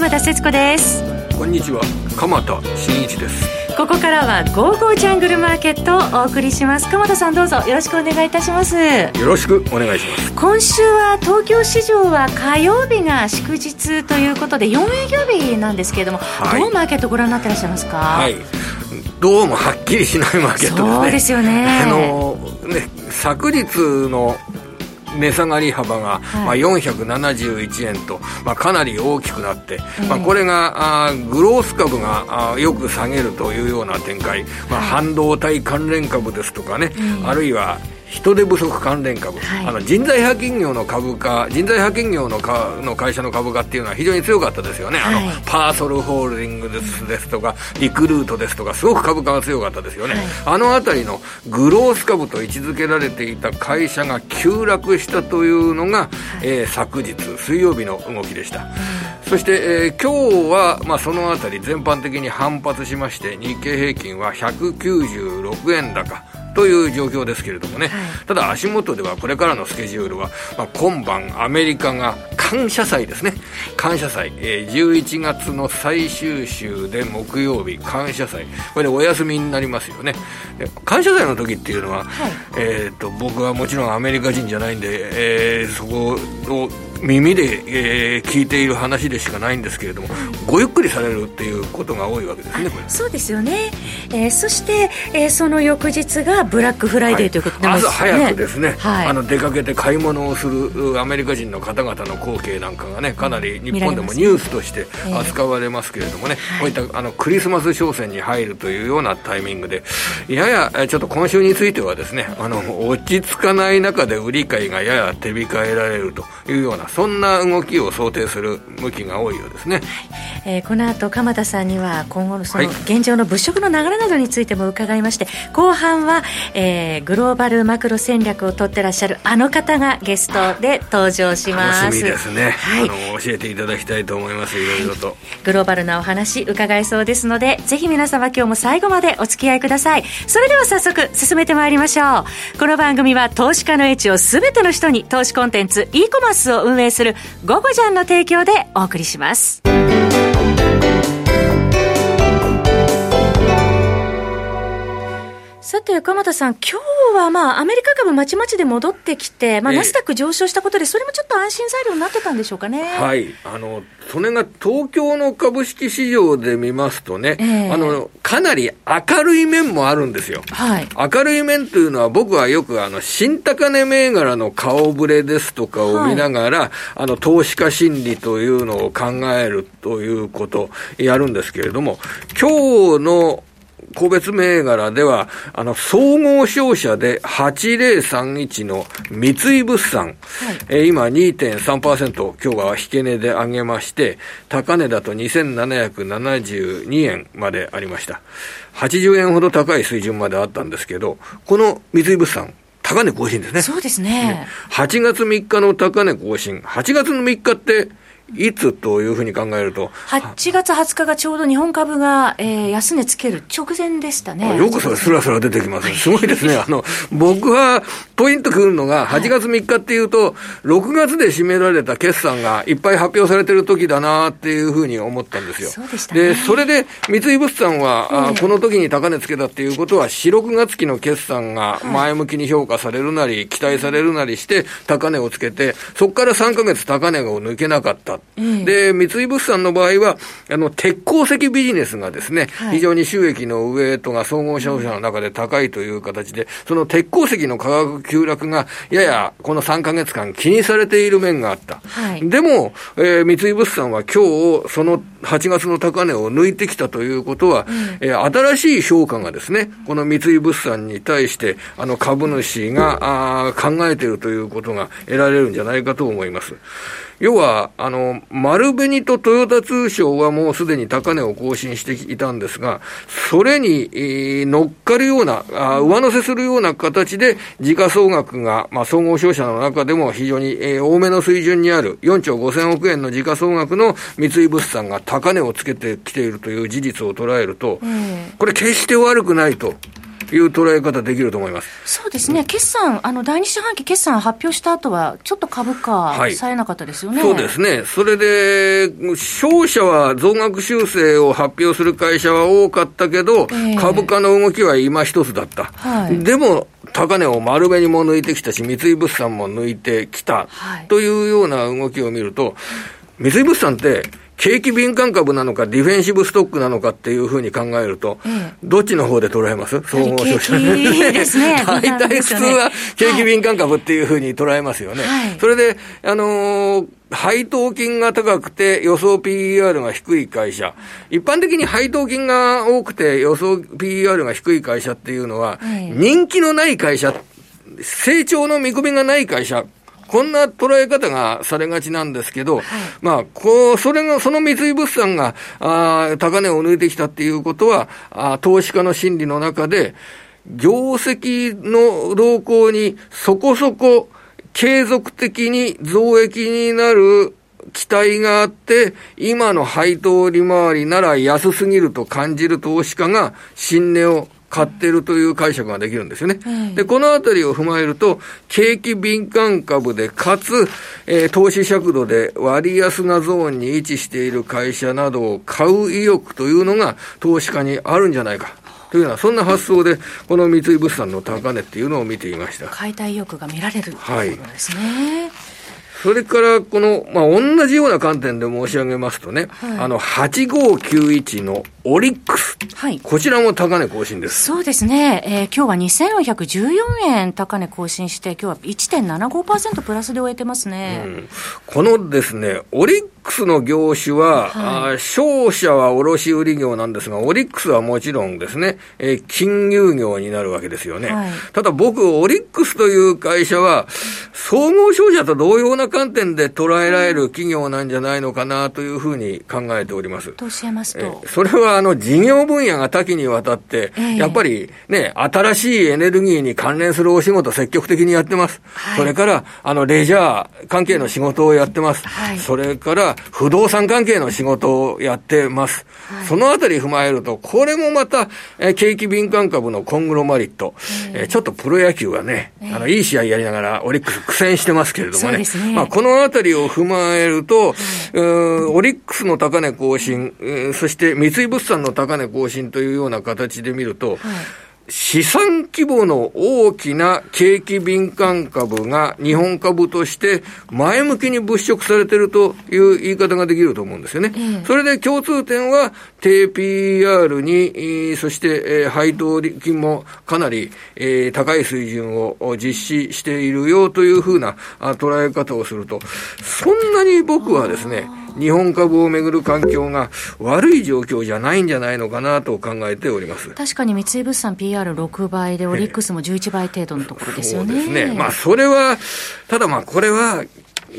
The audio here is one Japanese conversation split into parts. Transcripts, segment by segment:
鎌田節子です。こんにちは鎌田新一です。ここからは「ゴーゴージャングルマーケット」をお送りします。鎌田さんどうぞよろしくお願いいたします。よろしくお願いします。今週は東京市場は火曜日が祝日ということで4営業日なんですけれども、はい、どうマーケットご覧になってらっしゃいますか？はい。どうもはっきりしないマーケットですね。そうですよね。あのね昨日の値下がり幅が、はい、まあ、471円と、まあ、かなり大きくなって、えー、まあ、これがあグロース株があよく下げるというような展開、まあ、半導体関連株ですとかね、あるいは人手不足関連株、はい、あの人材派遣業の株価、人材派遣業のかの会社の株価っていうのは非常に強かったですよね、はい、あのパーソルホールディングですですとか、リクルートですとか、すごく株価が強かったですよね、はい、あのあたりのグロース株と位置づけられていた会社が急落したというのが、えー、昨日、水曜日の動きでした。そして、えー、今日は、まあ、そのあたり全般的に反発しまして、日経平均は196円高。という状況ですけれどもね、はい、ただ足元ではこれからのスケジュールは、まあ、今晩アメリカが感謝祭ですね。感謝祭、えー、11月の最終週で木曜日感謝祭。これでお休みになりますよね。感謝祭の時っていうのは、はい、えーと、僕はもちろんアメリカ人じゃないんで、えー、そこを耳で、えー、聞いている話でしかないんですけれども、ごゆっくりされるっていうことが多いわけですね、そうですよね、えー、そして、えー、その翌日がブラックフライデーということで、ね、朝早くですね、はい、あの出かけて買い物をするアメリカ人の方々の光景なんかがね、かなり日本でもニュースとして扱われますけれどもね、こういったあのクリスマス商戦に入るというようなタイミングで、ややちょっと今週についてはですね、あの落ち着かない中で売り買いがやや手控えられるというような、そんな動きを想定する向きが多いようですね、はい、えー、この後鎌田さんには今後のその現状の物色の流れなどについても伺いまして、後半は、えー、グローバルマクロ戦略を取ってらっしゃるあの方がゲストで登場します。楽しみですね、はい、あの教えていただきたいと思います。い。ろいろと、グローバルなお話伺いそうですのでぜひ皆様今日も最後までお付き合いください。それでは早速進めてまいりましょう。この番組は投資家の位置を全ての人に投資コンテンツ e コマースを運営する「ゴゴジャン」の提供でお送りします。鎌田さん、今日はまあ、アメリカ株まちまちで戻ってきて、まあ、ナスダック上昇したことで、それもちょっと安心材料になってたんでしょうかね。はい。あの、それが東京の株式市場で見ますとね、えー、あの、かなり明るい面もあるんですよ。はい。明るい面というのは、僕はよく、あの、新高値銘柄の顔ぶれですとかを見ながら、はい、あの、投資家心理というのを考えるということをやるんですけれども、今日の個別銘柄では、あの、総合商社で8031の三井物産、はい、えー、今2.3%今日は引け値で上げまして、高値だと2772円までありました。80円ほど高い水準まであったんですけど、この三井物産、高値更新ですね。そうですね。8月3日の高値更新。8月の3日って、いつというふうに考えると、8月20日がちょうど日本株が、えー、安値つける直前でしたね。よくそれ、すらすら出てきます、すごいですね、あの僕はポイントくるのが、8月3日っていうと、6月で締められた決算がいっぱい発表されてる時だなっていうふうに思ったんですよ。そうでね、でそれで三井物産は、えー、この時に高値つけたっていうことは、4、6月期の決算が前向きに評価されるなり、期待されるなりして、高値をつけて、そこから3か月高値を抜けなかった。で、三井物産の場合は、あの、鉄鉱石ビジネスがですね、はい、非常に収益のウエイトが総合商社の中で高いという形で、その鉄鉱石の価格急落が、ややこの3か月間気にされている面があった。はい、でも、えー、三井物産は今日、その8月の高値を抜いてきたということは、うん、えー、新しい評価がですね、この三井物産に対して、あの株主があ考えているということが得られるんじゃないかと思います。要は、あの、丸紅とトヨタ通商はもうすでに高値を更新していたんですが、それに、えー、乗っかるようなあ、上乗せするような形で、時価総額が、まあ、総合商社の中でも非常に、えー、多めの水準にある4兆5000億円の時価総額の三井物産が高値をつけてきているという事実を捉えると、これ決して悪くないと。いう捉え方できると思います。そうですね。決算、あの、第二四半期決算発表した後は、ちょっと株価、さえなかったですよね、はい、そうですね。それで、商社は増額修正を発表する会社は多かったけど、えー、株価の動きは今一つだった。はい、でも、高値を丸めにも抜いてきたし、三井物産も抜いてきた、というような動きを見ると、三井物産って、景気敏感株なのか、ディフェンシブストックなのかっていうふうに考えると、ええ、どっちの方で捉えます？総合商社ですね。大体普通は景気敏感株っていうふうに捉えますよね。はい、それで、あのー配当金が高くて予想 PER が低い会社。一般的に配当金が多くて予想 PER が低い会社っていうのは、人気のない会社、成長の見込みがない会社、こんな捉え方がされがちなんですけど、はい、まあ、こう、それが、その三井物産が、あ高値を抜いてきたっていうことは、あ投資家の心理の中で、業績の動向にそこそこ継続的に増益になる期待があって、今の配当利回りなら安すぎると感じる投資家が新値を買ってるという解釈ができるんですよね。で、このあたりを踏まえると、景気敏感株で、かつ、えー、投資尺度で割安なゾーンに位置している会社などを買う意欲というのが投資家にあるんじゃないか。というような、そんな発想で、この三井物産の高値っていうのを見ていました。買いたい意欲が見られるということですね。はいそれから、この、まあ、同じような観点で申し上げますとね、はい、あの、8591のオリックス。はい。こちらも高値更新です。そうですね。えー、今日は2414円高値更新して、今日は1.75%プラスで終えてますね。うん、このですね、オリックスの業種は、はい、あ商社は卸売業なんですが、オリックスはもちろんですね、えー、金融業になるわけですよね。はい、ただ僕、オリックスという会社は、総合商社と同様な観点で捉えられる企業なんじゃないのかなというふうに考えております。とおっしゃいますと、えー、それはあの事業分野が多岐にわたって、えー、やっぱりね、新しいエネルギーに関連するお仕事積極的にやってます。はい、それから、あの、レジャー関係の仕事をやってます。はい、それから、不動産関係の仕事をやってます。はい、そのあたり踏まえると、これもまた、え景気敏感株のコングロマリット、えー、ちょっとプロ野球がね、あの、いい試合やりながら、オリックス苦戦してますけれどもね。ね。まあ、このあたりを踏まえると、オリックスの高値更新、そして三井物産の高値更新というような形で見ると、はい資産規模の大きな景気敏感株が日本株として前向きに物色されているという言い方ができると思うんですよね。それで共通点は低 PR に、そして、え配当金もかなり、え高い水準を実施しているよというふうな捉え方をすると、そんなに僕はですね、日本株をめぐる環境が悪い状況じゃないんじゃないのかなと考えております確かに三井物産 PR6 倍で、オリックスも11倍程度のところですよね。そうですね。まあ、それは、ただまあ、これは、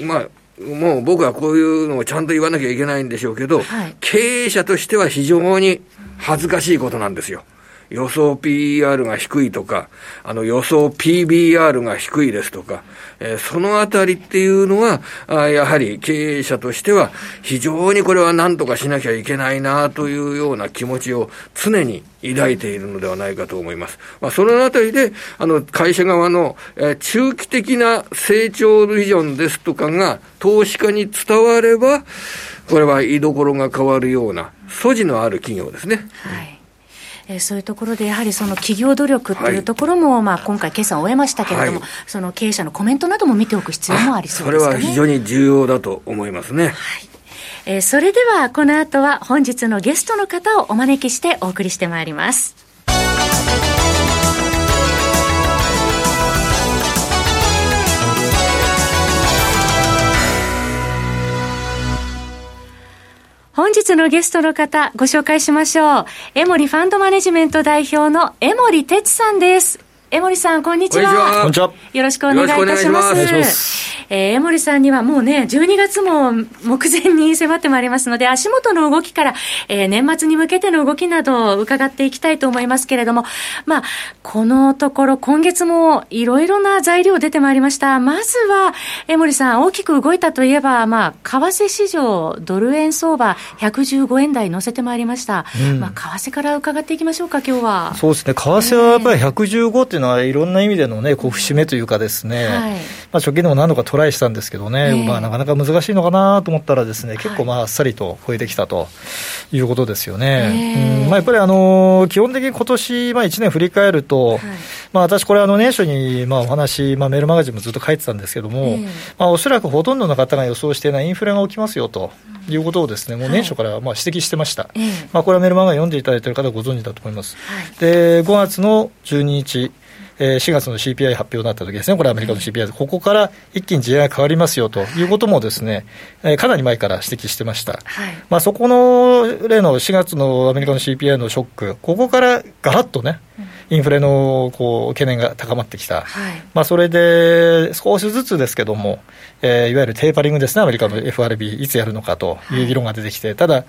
まあ、もう僕はこういうのをちゃんと言わなきゃいけないんでしょうけど、はい、経営者としては非常に恥ずかしいことなんですよ。予想 PER が低いとか、あの予想 PBR が低いですとか、えー、そのあたりっていうのは、あやはり経営者としては非常にこれは何とかしなきゃいけないなというような気持ちを常に抱いているのではないかと思います。まあ、そのあたりで、あの、会社側の、えー、中期的な成長ビジョンですとかが投資家に伝われば、これは居所が変わるような素地のある企業ですね。はいえー、そういうところで、やはりその企業努力っていうところも、はい、まあ、今回、決算を終えましたけれども、はい、その経営者のコメントなども見ておく必要もありそうですね。それは非常に重要だと思いますね。はいえー、それでは、この後は本日のゲストの方をお招きしてお送りしてまいります。本日のゲストの方、ご紹介しましょう。江森ファンドマネジメント代表の江森哲さんです。江森さん、こんにちは。こんにちは。よろしくお願いいたします。ますえー、江森さんにはもうね、12月も目前に迫ってまいりますので、足元の動きから、えー、年末に向けての動きなどを伺っていきたいと思いますけれども、まあ、このところ、今月もいろいろな材料出てまいりました。まずは、江森さん、大きく動いたといえば、まあ、為替市場、ドル円相場、115円台乗せてまいりました。うん、まあ、為替から伺っていきましょうか、今日は。そうですね、為替はやっぱり115っていうのはいろんな意味でのね、こう節目というかですね、はい、まあ、直近でも何度かトライしたんですけどね、えー、まあ、なかなか難しいのかなと思ったらですね、結構まああっさりと超えてきたということですよね。えー、うん。まあ、やっぱりあの基本的に今年まあ1年振り返ると、はい、まあ、私、これ、年初にまあお話、まあ、メールマガジンもずっと書いてたんですけども、えー、まあ、おそらくほとんどの方が予想していないインフレが起きますよということをですね、もう年初からまあ指摘してました、はい、まあ、これはメールマガジン読んでいただいている方はご存知だと思います。はい、で5月の12日えー、4月の CPI 発表になった時ですね、これアメリカの CPI で、ここから一気に時代が変わりますよということもですね、えー、かなり前から指摘してました。はい、まあ、そこの例の4月のアメリカの CPI のショック、ここからガラッとね、インフレのこう懸念が高まってきた、はい、まあ、それで少しずつですけども、えー、いわゆるテーパリングですね、アメリカの FRB、いつやるのかとい。う議論が出てきて、ただ、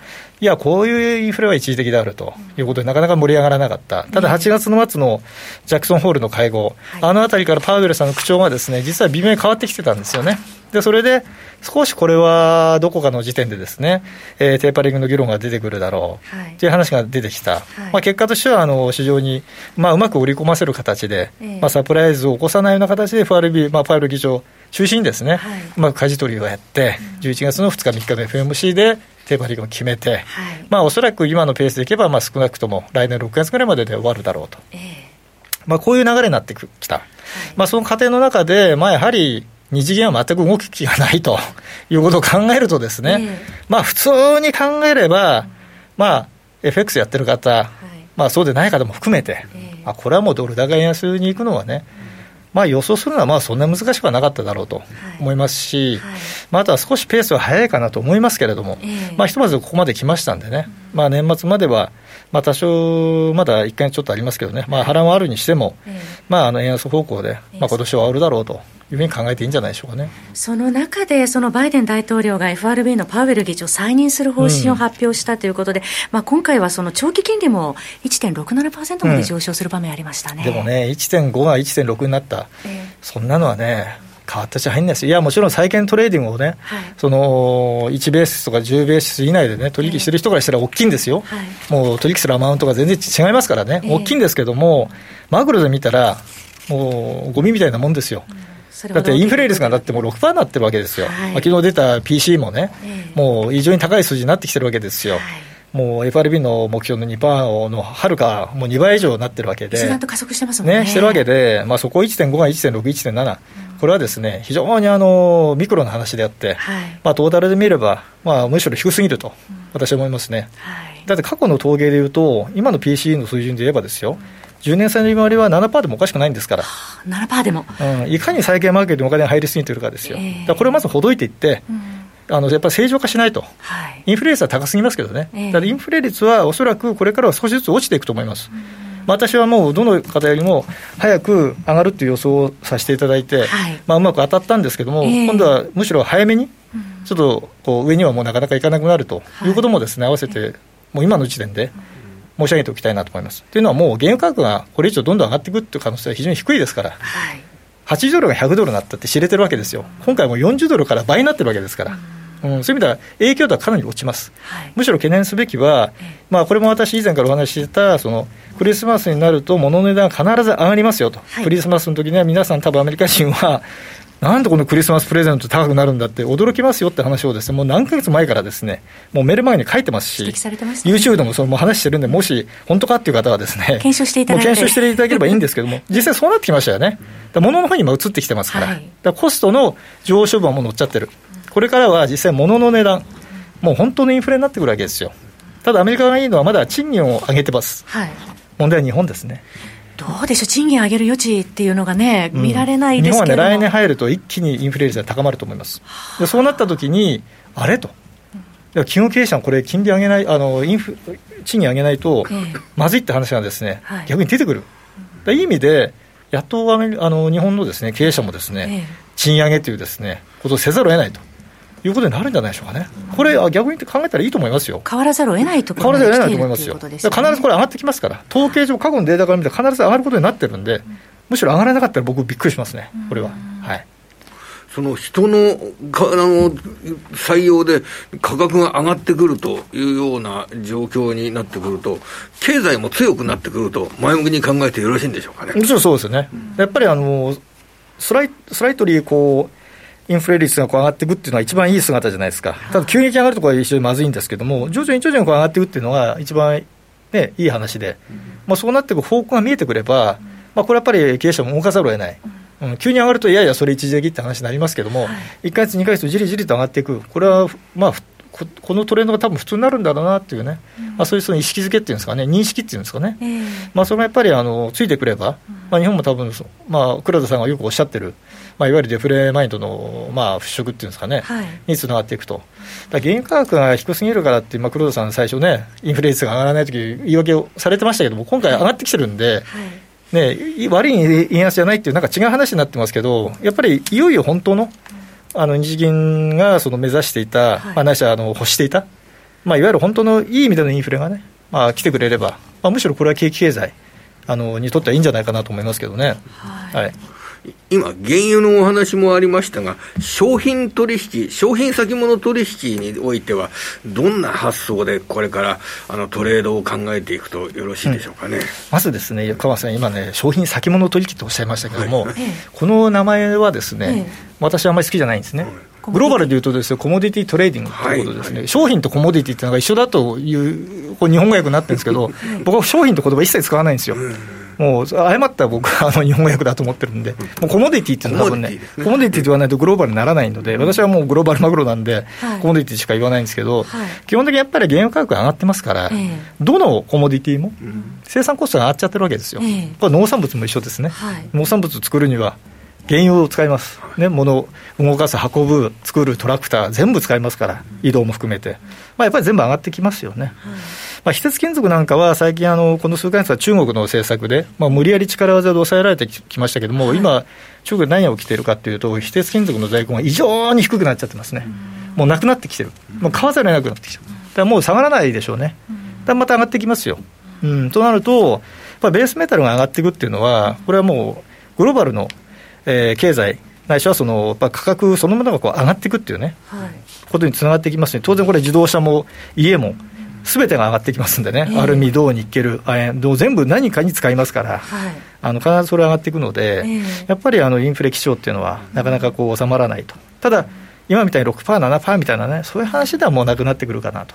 いや、こういうインフレは一時的であるということで、なかなか盛り上がらなかった、ただ8月の末のジャクソンホールの会合、あのあたりからパウエルさんの口調がですね実は微妙に変わってきてたんですよね。で、それで、少しこれはどこかの時点でですね、えー、テーパリングの議論が出てくるだろう、はい、という話が出てきた、はい、まあ、結果としてはあの市場に、まあ、うまく売り込ませる形で、えー、まあ、サプライズを起こさないような形で FRB、まあ、パウエル議長中心にですね、はい、うまく舵取りをやって、11月の2日、3日の FMC でテーパリングを決めて、はい、まあ、おそらく今のペースでいけば、まあ、少なくとも来年6月ぐらいまでで終わるだろうと。えーまあ、こういう流れになってきた、まあ、その過程の中で、まあ、やはり日銀は全く動く気がないと いうことを考えるとですね、えー、まあ普通に考えれば、まあ FX やってる方、はい、まあそうでない方も含めて、えー、あこれはもうドル高円安に行くのはね、まあ予想するのはまあそんな難しくはなかっただろうと思いますし、はい。はい、まあ、あとは少しペースは早いかなと思いますけれども、えー、まあひとまずここまで来ましたんでね、まあ年末までは、まあ多少、まだ1回ちょっとありますけどね、まあ波乱はあるにしても、えー、まああの円安方向で、まあ今年は終わるだろうというふうに考えていいんじゃないでしょうかね。その中で、そのバイデン大統領が FRB のパウエル議長、再任する方針を発表したということで、うん、まあ、今回はその長期金利も1.67%まで上昇する場面ありましたね、うん、でもね、1.5が1.6になった、えー、そんなのはね、変わったうちに入んないです。いや、もちろん債券トレーディングをね、はい、その1ベースとか10ベース以内でね、取引してる人からしたら大きいんですよ、はい、もう取引する amount が全然違いますからね、大きいんですけども、マクロで見たら、もうゴミみたいなもんですよ。うん。だってインフレ率がだってもう6%になってるわけですよ、はい、まあ、昨日出た PC もね、えー、もう異常に高い数字になってきてるわけですよ。はいもう FRB の目標の2%のはるか、もう2倍以上になってるわけで、と加速してますもんね。ねしてるわけで、まあ、そこ1.5が1.6、1.7、これはですね非常にあのミクロな話であって、はい、まあ、トータルで見れば、まあ、むしろ低すぎると、私は思いますね。はい、だって過去の統計でいうと、今の PC の水準で言えばですよ、10年債の利回りは7%でもおかしくないんですから、7%でも、うん、いかに債券マーケットにお金が入りすぎているかですよ、えー、これをまずほどいていって、うんあのやっぱり正常化しないと、はい、インフレ率は高すぎますけどね、えー、だインフレ率はおそらくこれからは少しずつ落ちていくと思います。私はもうどの方よりも早く上がるっていう予想をさせていただいて、はい、まあ、うまく当たったんですけども、えー、今度はむしろ早めに、ちょっとこう上にはもうなかなかいかなくなるということもですね、合わせて、もう今の時点で申し上げておきたいなと思います。というのは、もう原油価格がこれ以上どんどん上がっていくという可能性は非常に低いですから。はい80ドルが100ドルになったって知れてるわけですよ、今回も40ドルから倍になってるわけですから、うん、そういう意味では影響度はかなり落ちます、はい、むしろ懸念すべきは、まあ、これも私、以前からお話ししてた、そのクリスマスになると、物の値段必ず上がりますよと、はい、クリスマスの時には皆さん、多分アメリカ人は、なんでこのクリスマスプレゼント高くなるんだって驚きますよって話をですね、もう何ヶ月前からですね、もうメール前に書いてますし、指摘されてます、ね、YouTube でもそのも話してるんで、もし本当かっていう方はですね、検証していただ検証していただければいいんですけども、実際そうなってきましたよね。物の方に今移ってきてますから、はい、だコストの上昇分はもう乗っちゃってる。これからは実際物の値段、もう本当のインフレになってくるわけですよ。ただアメリカがいいのはまだ賃金を上げてます。はい、問題は日本ですね。どうでしょう、賃金上げる余地っていうのがね、見られないですけど、日本はね、来年入ると一気にインフレ率が高まると思います。でそうなったときに、あれと。企業経営者はこれ、金利上げない、あのインフ賃金上げないと、まずいって話がですね、はい、逆に出てくる。いい意味で、やっとあの日本のです、ね、経営者もですね、賃上げというです、ね、ことをせざるを得ないと。いうことになるんじゃないでしょうかね、これ、逆に考えたらいいと思いますよ。変わらざるを得ないところ変わらざるを得ないと思いますよ。すね、必ずこれ上がってきますから、統計上、過去のデータから見て、必ず上がることになってるんで、むしろ上がらなかったら僕、びっくりしますね、これは。はいその人のかあの採用で価格が上がってくるというような状況になってくると、経済も強くなってくると、前向きに考えてよろしいんでしょうかね。もちろんそうですよね。やっぱりあのスライスライトリーこうインフレ率がこう上がっていくっていうのは一番いい姿じゃないですか、ただ急激に上がるところは非常にまずいんですけども、徐々に徐々にこう上がっていくっていうのが一番、ね、いい話で、まあ、そうなっていく方向が見えてくれば、まあ、これやっぱり経営者も動かざるを得ない。うん、急に上がると、いやいや、それ一時的って話になりますけども、はい、1か月、2か月とじりじりと上がっていく、これは、まあ、ここのトレンドが多分普通になるんだろうなっていうね、うん、まあ、そういうその意識づけっていうんですかね、認識っていうんですかね、えー、まあ、それがやっぱりあのついてくれば、まあ、日本も多分、まあ、黒田さんがよくおっしゃってる、まあ、いわゆるデフレマインドの、まあ、払拭っていうんですかね、はい、につながっていくと、だ原油価格が低すぎるからって、まあ、黒田さん、最初ね、インフレ率が上がらないとき、言い訳をされてましたけども、今回上がってきてるんで、はい。ね、悪い円安じゃないっていう、なんか違う話になってますけど、やっぱりいよいよ本当のあの日銀がその目指していた、はい、まあ、ないしはあの欲していた、まあ、いわゆる本当のいい意味でのインフレがね、まあ、来てくれれば、まあ、むしろこれは景気経済あのにとってはいいんじゃないかなと思いますけどね。はい、はい今、原油のお話もありましたが、商品取引、商品先物取引においては、どんな発想でこれからあのトレードを考えていくとよろしいでしょうかね、うん、まずですね、川さん、今ね、商品先物取引とおっしゃいましたけれども、はい、この名前はですね、私はあんまり好きじゃないんですね。グローバルでいうとですよ、 commodity trading ということですね、はいはい、商品とコモディティっていうのが一緒だというこう日本語訳になってるんですけど、僕は商品と言葉一切使わないんですよ。うんもう誤った僕はあの日本語訳だと思ってるんで、もうコモディティっていうのは多分ね、コモディティ。と言わないとグローバルにならないので、私はもう global macro なんで、コモディティしか言わないんですけど、基本的にやっぱり原油価格が上がってますから、どのコモディティも生産コストが上がっちゃってるわけですよ。これ農産物も一緒ですね。農産物作るには原油を使います、ね、物を動かす、運ぶ、作るトラクター、全部使いますから、移動も含めて、まあ、やっぱり全部上がってきますよね。まあ、非鉄金属なんかは、最近あの、この数か月は中国の政策で、まあ、無理やり力技で抑えられてきましたけれども、はい、今、中国で何が起きているかというと、非鉄金属の在庫が異常に低くなっちゃってますね、もうなくなってきてる、もう買わざるを得なくなってきてる、だからもう下がらないでしょうね、だまた上がってきますよ。うん、となると、やっぱベースメタルが上がっていくっていうのは、これはもう、グローバルの、えー、経済、ないしはその価格そのものがこう上がっていくっていうね、はい、ことにつながってきますね、当然これ、自動車も家も、すべてが上がってきますんでね、えー、アルミ、銅、ニッケル、亜鉛、全部何かに使いますから、はい、あの必ずそれ上がっていくので、えー、やっぱりあのインフレ基調っていうのは、なかなかこう収まらないと。ただ今みたいに6%、7%みたいなね、そういう話ではもうなくなってくるかなと。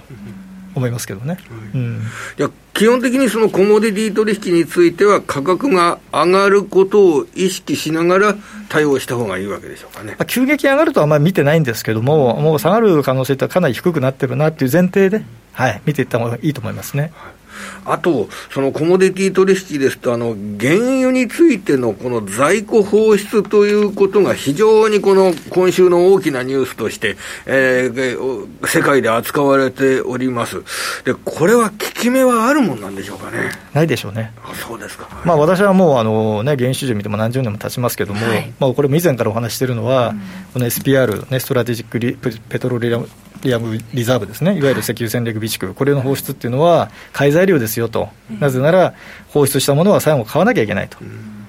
思いますけどね、うん、いや基本的にそのコモディティ取引については、価格が上がることを意識しながら対応した方がいいわけでしょうかね、急激に上がるとはあまり見てないんですけども、もう下がる可能性ってかなり低くなってるなっていう前提で、はい、見ていった方がいいと思いますね。はいあと、そのコモディティ取引ですと、あの、原油についてのこの在庫放出ということが非常にこの今週の大きなニュースとして、えー、世界で扱われております。で、これは効き目はあるもんなんでしょうかね。ないでしょうね。あそうですか。まあ私はもう、あのね、原油市場見ても何十年も経ちますけども、はい、まあこれも以前からお話しているのは、うん、この SPR、ね、ストラテジックリペトロリアムリアムリザーブですね、いわゆる石油戦略備蓄、これの放出っていうのは、買い材料ですよと、なぜなら、放出したものは最後買わなきゃいけないと。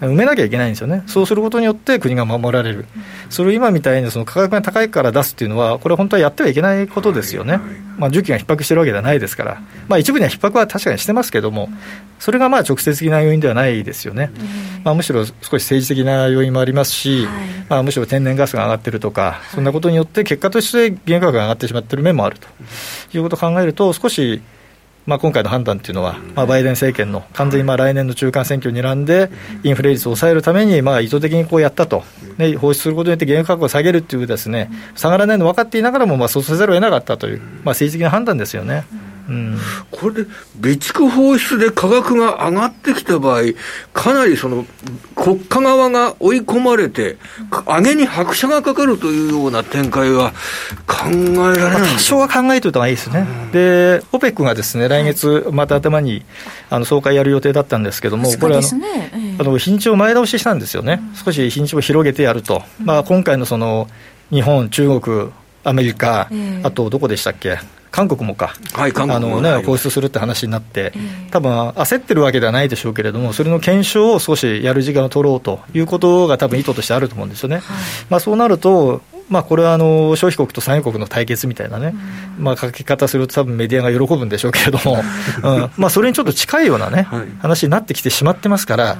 埋めなきゃいけないんですよね、そうすることによって国が守られる、それを今みたいにその価格が高いから出すっていうのは、これは本当はやってはいけないことですよね、まあ、需給が逼迫してるわけではないですから、まあ、一部には逼迫は確かにしてますけども、それがまあ直接的な要因ではないですよね、まあ、むしろ少し政治的な要因もありますし、まあ、むしろ天然ガスが上がってるとか、そんなことによって、結果として原価格が上がってしまっている面もあるということを考えると、少しまあ、今回の判断というのは、まあ、バイデン政権の完全にまあ来年の中間選挙にらんで、インフレ率を抑えるためにまあ意図的にこうやったと、ね、放出することによって原油価格を下げるというですね、下がらないの分かっていながらも、まあそうせざるを得なかったという、まあ、政治的な判断ですよね。うん、これで備蓄放出で価格が上がってきた場合、かなりその国家側が追い込まれて、上げに拍車がかかるというような展開は考えられない、多少は考えておいた方がいいですね、うん、で、OPEC がですね来月、また頭にあの総会やる予定だったんですけども、これあの、あの日にちを前倒ししたんですよね、少し日にちを広げてやると、まあ、今回のその日本、中国、アメリカ、あとどこでしたっけ、韓国もか、はい、韓国も、ね、放出するって話になって、多分焦ってるわけではないでしょうけれども、それの検証を少しやる時間を取ろうということが、多分意図としてあると思うんですよね。はい、まあ、そうなるとまあ、これはあの消費国と産油国の対決みたいなね、まあ、書き方すると、多分メディアが喜ぶんでしょうけれども、うん。まあ、それにちょっと近いようなね、話になってきてしまってますから、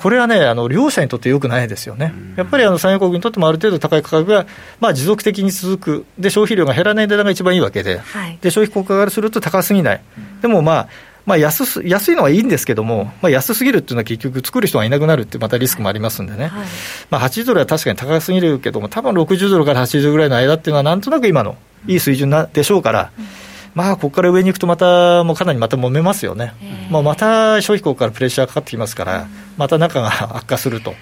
これはね、あの両者にとってよくないですよね、やっぱりあの産油国にとってもある程度高い価格が、まあ、持続的に続く、で消費量が減らない値段が一番いいわけで、はい、で消費国からすると高すぎない、でもまあ、まあ安す、安いのはいいんですけども、まあ、安すぎるっていうのは結局、作る人がいなくなるってまたリスクもありますんでね、はい、まあ、80ドルは確かに高すぎるけども、多分60ドルから80ドルぐらいの間っていうのは、なんとなく今のいい水準なでしょうから。うんまあ、ここから上に行くと、また、もうかなりまた揉めますよね、まあ、また消費国からプレッシャーかかってきますから、また仲が悪化すると。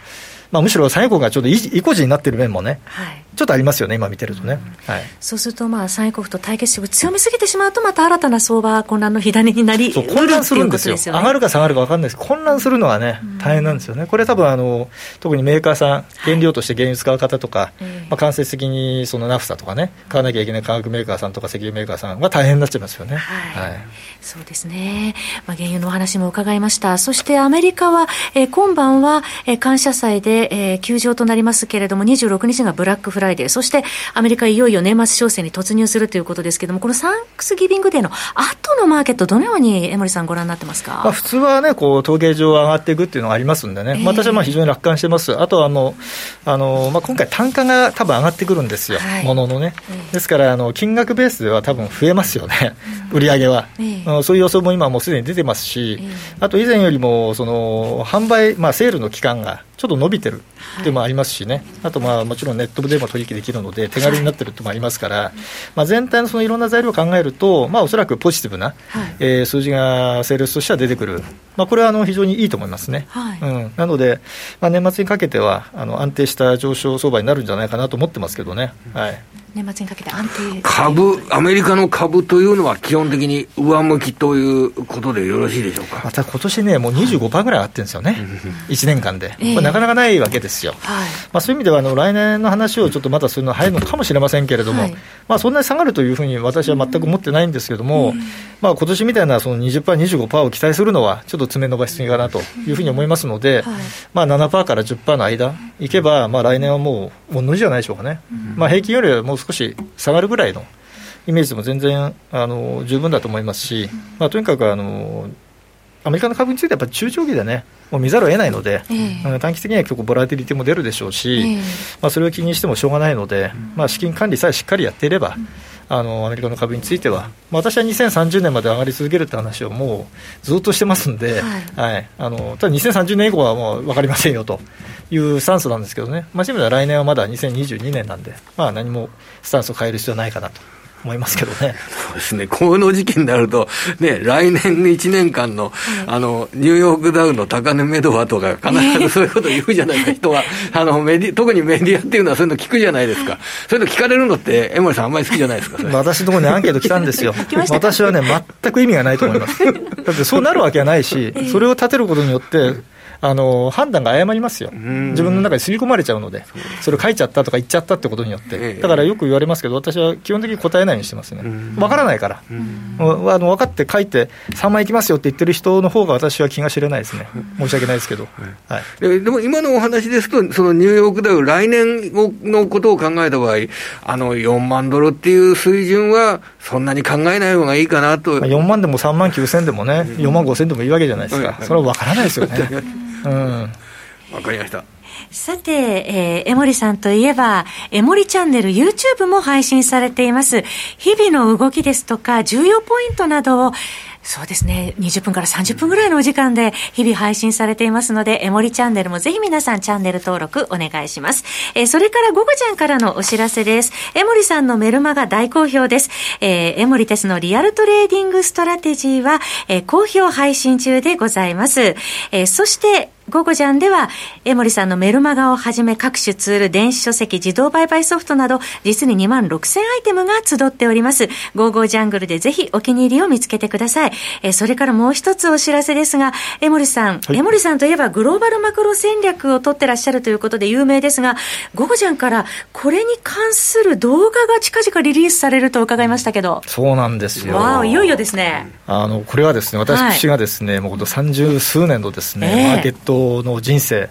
まあ、むしろ産油国がちょっと意固地になってる面もね、はい、ちょっとありますよね、今見てるとね。はい、そうすると、まあ、産油国と対決色強めすぎてしまうと、また新たな相場混乱の火種になり、そう混乱するんですよ、上がるか下がるか分かんないです。混乱するのはね、大変なんですよね、これ多分あの特にメーカーさん、原料として原油使う方とか、はい、まあ、間接的にそのナフサとかね、買わなきゃいけない化学メーカーさんとか石油メーカーさんは大変になっちゃいますよね。はい、はい、そうですね、まあ、原油のお話も伺いました、そしてアメリカは、えー、今晩は、えー、感謝祭で、えー、休場となりますけれども、26日がブラックフライデー、そしてアメリカ、いよいよ年末商戦に突入するということですけれども、このサンクスギビングデーの後のマーケット、どのように江森さん、ご覧になってますか、まあ、普通はね、こう統計上上がっていくっていうのがありますんでね、えー、私はまあ非常に楽観してます、あとはあのあの、まあ、今回、単価が多分上がってくるんですよ、はい、もののね。ですからあの、金額ベースでは多分増えますよね、売り上げは、えー、そういう予想も今、もうすでに出てますし、えー、あと以前よりもその販売、まあ、セールの期間がちょっと伸びてるっていうのもありますしね、あとまあもちろんネットでも取引できるので、手軽になってるってもありますから、まあ、全体のそのいろんな材料を考えると、まあ、おそらくポジティブな、え数字がセールスとしては出てくる、まあ、これはあの非常にいいと思いますね。うん、なので、まあ、年末にかけてはあの安定した上昇相場になるんじゃないかなと思ってますけどね。はい年末にかけて安定株、アメリカの株というのは、基本的に上向きということでよろしいでしょうか？また今年ね、もう25%ぐらい上がってるんですよね、1年間で、これ、なかなかないわけですよ、はい、まあ、そういう意味ではあの、来年の話をちょっとまたするのは早いのかもしれませんけれども、はい、まあ、そんなに下がるというふうに私は全く思ってないんですけれども、まあ今年みたいなその20%、25%を期待するのは、ちょっと詰め伸ばしすぎかなというふうに思いますので、はい、まあ7%から10%の間いけば、まあ、来年はもう、もうのじゃないでしょうかね、まあ、平均よりはもう少し下がるぐらいのイメージでも全然あの十分だと思いますし、まあ、とにかくあのアメリカの株についてはやっぱ中長期でね、もう見ざるを得ないので、えー、短期的には結構ボラティリティも出るでしょうし、えー、まあ、それを気にしてもしょうがないので、まあ、資金管理さえしっかりやっていれば、あのアメリカの株については、まあ、私は2030年まで上がり続けるって話をもうずっとしてますんで、はい、はい、あのただ2030年以降はもう分かりませんよと。いうスタンスなんですけどね、まあ、そういう意味では来年はまだ2022年なんで、まあ、何もスタンスを変える必要はないかなと。思いますけどね。そうですね。この時期になると、ね、来年1年間の、あの、ニューヨークダウの高値目処はとか、必ずそういうこと言うじゃないか、人は。あの、メディ、特にメディアっていうのはそういうの聞くじゃないですか。そういうの聞かれるのって、江森さんあんまり好きじゃないですか、私のところにアンケート来たんですよ。私はね、全く意味がないと思います。だってそうなるわけはないし、それを立てることによって、あの判断が誤りますよ、自分の中に刷り込まれちゃうので、それを書いちゃったとか言っちゃったってことによって、だからよく言われますけど、私は基本的に答えないようにしてますね、分からないから、あの分かって書いて、3万いきますよって言ってる人の方が私は気が知れないですね、申し訳ないですけど、はい、でも今のお話ですと、そのニューヨークダウ、来年のことを考えた場合、あの4万ドルっていう水準は、そんなに考えない方がいいかなと。4万でも3万9000でもね、4万5000でもいいわけじゃないですか、それは分からないですよね。うん。わかりました。さて、えー、江守さんといえば、江守チャンネル YouTube も配信されています。日々の動きですとか、重要ポイントなどを、そうですね、20分から30分ぐらいのお時間で日々配信されていますので、江守チャンネルもぜひ皆さんチャンネル登録お願いします。えー、それからゴゴジャンからのお知らせです。江守さんのメルマガ大好評です。えー、江守哲のリアルトレーディングストラテジーは、えー、好評配信中でございます。えー、そして、ゴゴジャンでは、江森さんのメルマガをはじめ各種ツール、電子書籍、自動売買ソフトなど、実に2万6000アイテムが集っております。ゴーゴージャングルでぜひお気に入りを見つけてください。えー、それからもう一つお知らせですが、江森さん、はい、江森さんといえばグローバルマクロ戦略を取ってらっしゃるということで有名ですが、ゴゴジャンからこれに関する動画が近々リリースされると伺いましたけど。そうなんですよ。わいよいよですね。あの、これはですね、私がですね、はい、もう三十数年のですね、えー、マーケットの人生、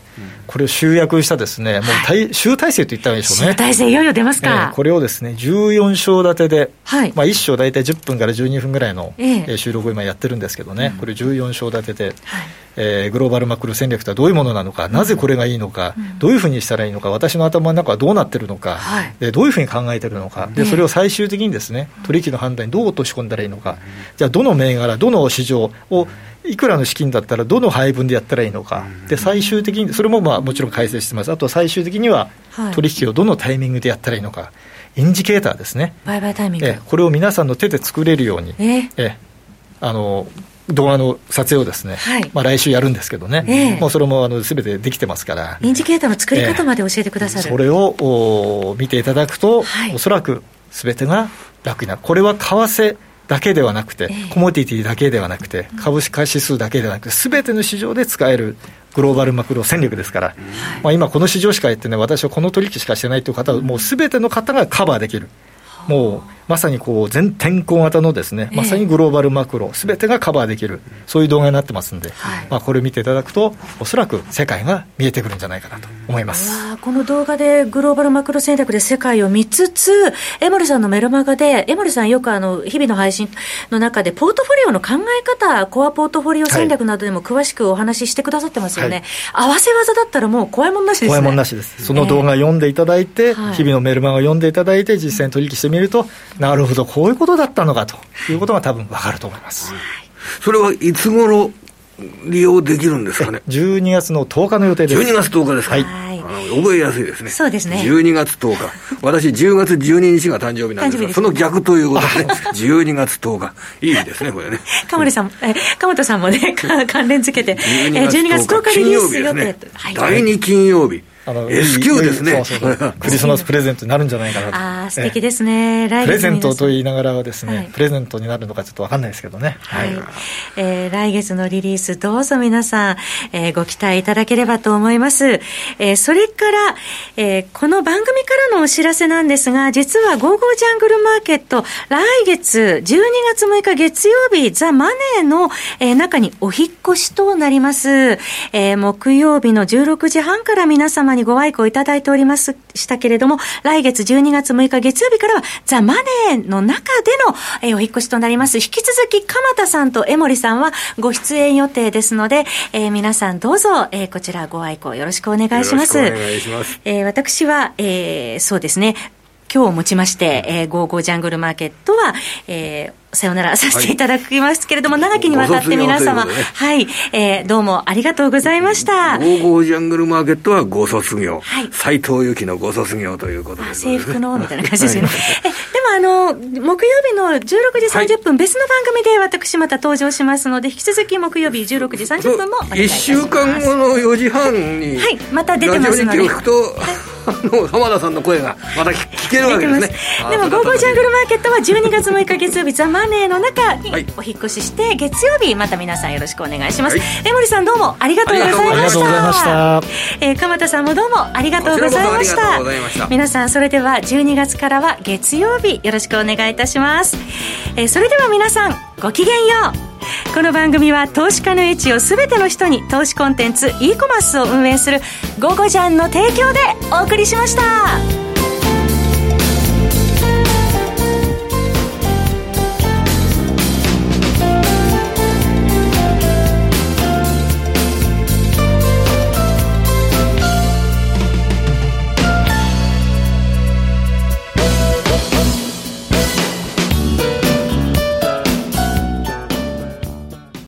これを集約したですね、もう大、集大成と言ったらいいでしょうね。集大成いよいよ出ますか。えー、これをですね、14章立てで、はい、まあ1章大体10分から12分ぐらいの、えー、収録を今やってるんですけどね、これ14章立てで、はい。えー、グローバルマクロ戦略とはどういうものなのか、なぜこれがいいのか、うん、どういうふうにしたらいいのか、私の頭の中はどうなってるのか、はい、でどういうふうに考えてるのか、でそれを最終的にですね取引の判断にどう落とし込んだらいいのか、じゃあ、どの銘柄、どの市場をいくらの資金だったらどの配分でやったらいいのか、で最終的に、それもまあもちろん解説してます、あと最終的には取引をどのタイミングでやったらいいのか、インジケーターですね、売買タイミング。えこれを皆さんの手で作れるように、ええ。あの動画の撮影をですね、はい、まあ、来週やるんですけどね、えー、もうそれもあの全てできてますから、インジケーターの作り方まで教えてくださる、えー、それをお見ていただくと、はい、おそらくすべてが楽になる、これは為替だけではなくて、コモディティだけではなくて、株式指数だけではなくて、すべての市場で使えるグローバルマクロ戦略ですから、まあ、今、この市場しかやってね、私はこの取引しかしてないという方は、もうすべての方がカバーできる。もうまさにこう全天候型のですね、まさにグローバルマクロ、すべてがカバーできる、そういう動画になってますんで、はい、まあ、これを見ていただくと、おそらく世界が見えてくるんじゃないかなと思います。この動画でグローバルマクロ戦略で世界を見つつ、江森さんのメルマガで、江森さんよくあの日々の配信の中で、ポートフォリオの考え方、コアポートフォリオ戦略などでも詳しくお話ししてくださってますよね、はい、合わせ技だったらもう怖いもんなしですね。怖いもんなしです。その動画読んでいただいて、えー、日々のメルマガ読んでいただいて、実際に取引してみると、なるほど、こういうことだったのかということが多分分かると思います。それはいつ頃利用できるんですかね？12月の10日の予定です。12月10日ですか。はい。覚えやすいですね。そうですね。12月10日。私、10月12日が誕生日なんですが、その逆ということでね。12月10日。いいですね、これね。かもりさん、え、かもとさんもね、関連付けて、12月10日リリース予定。第2金曜日。あの S q ですね。クリスマスプレゼントになるんじゃないかな。とああ素敵ですね、プレゼントと言いながらはですね、プレゼントになるのかちょっと分かんないですけどね。はい、えー、来月のリリースどうぞ皆さん、えー、ご期待いただければと思います、えー、それから、えー、この番組からのお知らせなんですが実はゴーゴージャングルマーケット来月12月6日月曜日ザ・マネーの、えー、中にお引越しとなります、えー、木曜日の16時半から皆様にご愛顧いただいておりましたけれども、来月12月6日月曜日からは、ザ・マネーの中での、えー、お引越しとなります。引き続き、鎌田さんと江森さんはご出演予定ですので、えー、皆さんどうぞ、えー、こちらご愛顧よろしくお願いします。お願いします。えー、私は、えー、そうですね、今日をもちまして、えー、ゴーゴージャングルマーケットは、えー、さよならさせていただきますけれども、はい、長きにわたって皆様、ね、はい、えー、どうもありがとうございました。ゴーゴージャングルマーケットはご卒業。はい。斎藤由貴のご卒業ということで、ね、制服の、みたいな感じですね。はい、えでも、あの、木曜日の16時30分、はい、別の番組で私また登場しますので、引き続き木曜日16時30分もお願いします。1週間後の4時半に、はい、また出てますので。聞くと、の浜田さんの声がまた聞けるわけですね。でも「ゴーゴージャングルマーケット」は12月6日月曜日ザ・マネーの中にお引越しして、月曜日また皆さんよろしくお願いします、はい、江森さんどうもありがとうございました。えー、鎌田さんもどうもありがとうございました。皆さんそれでは12月からは月曜日よろしくお願いいたします、えー、それでは皆さんごきげんようこの番組は投資家の位置を全ての人に投資コンテンツ e コマースを運営する「ゴゴジャン」の提供でお送りしました。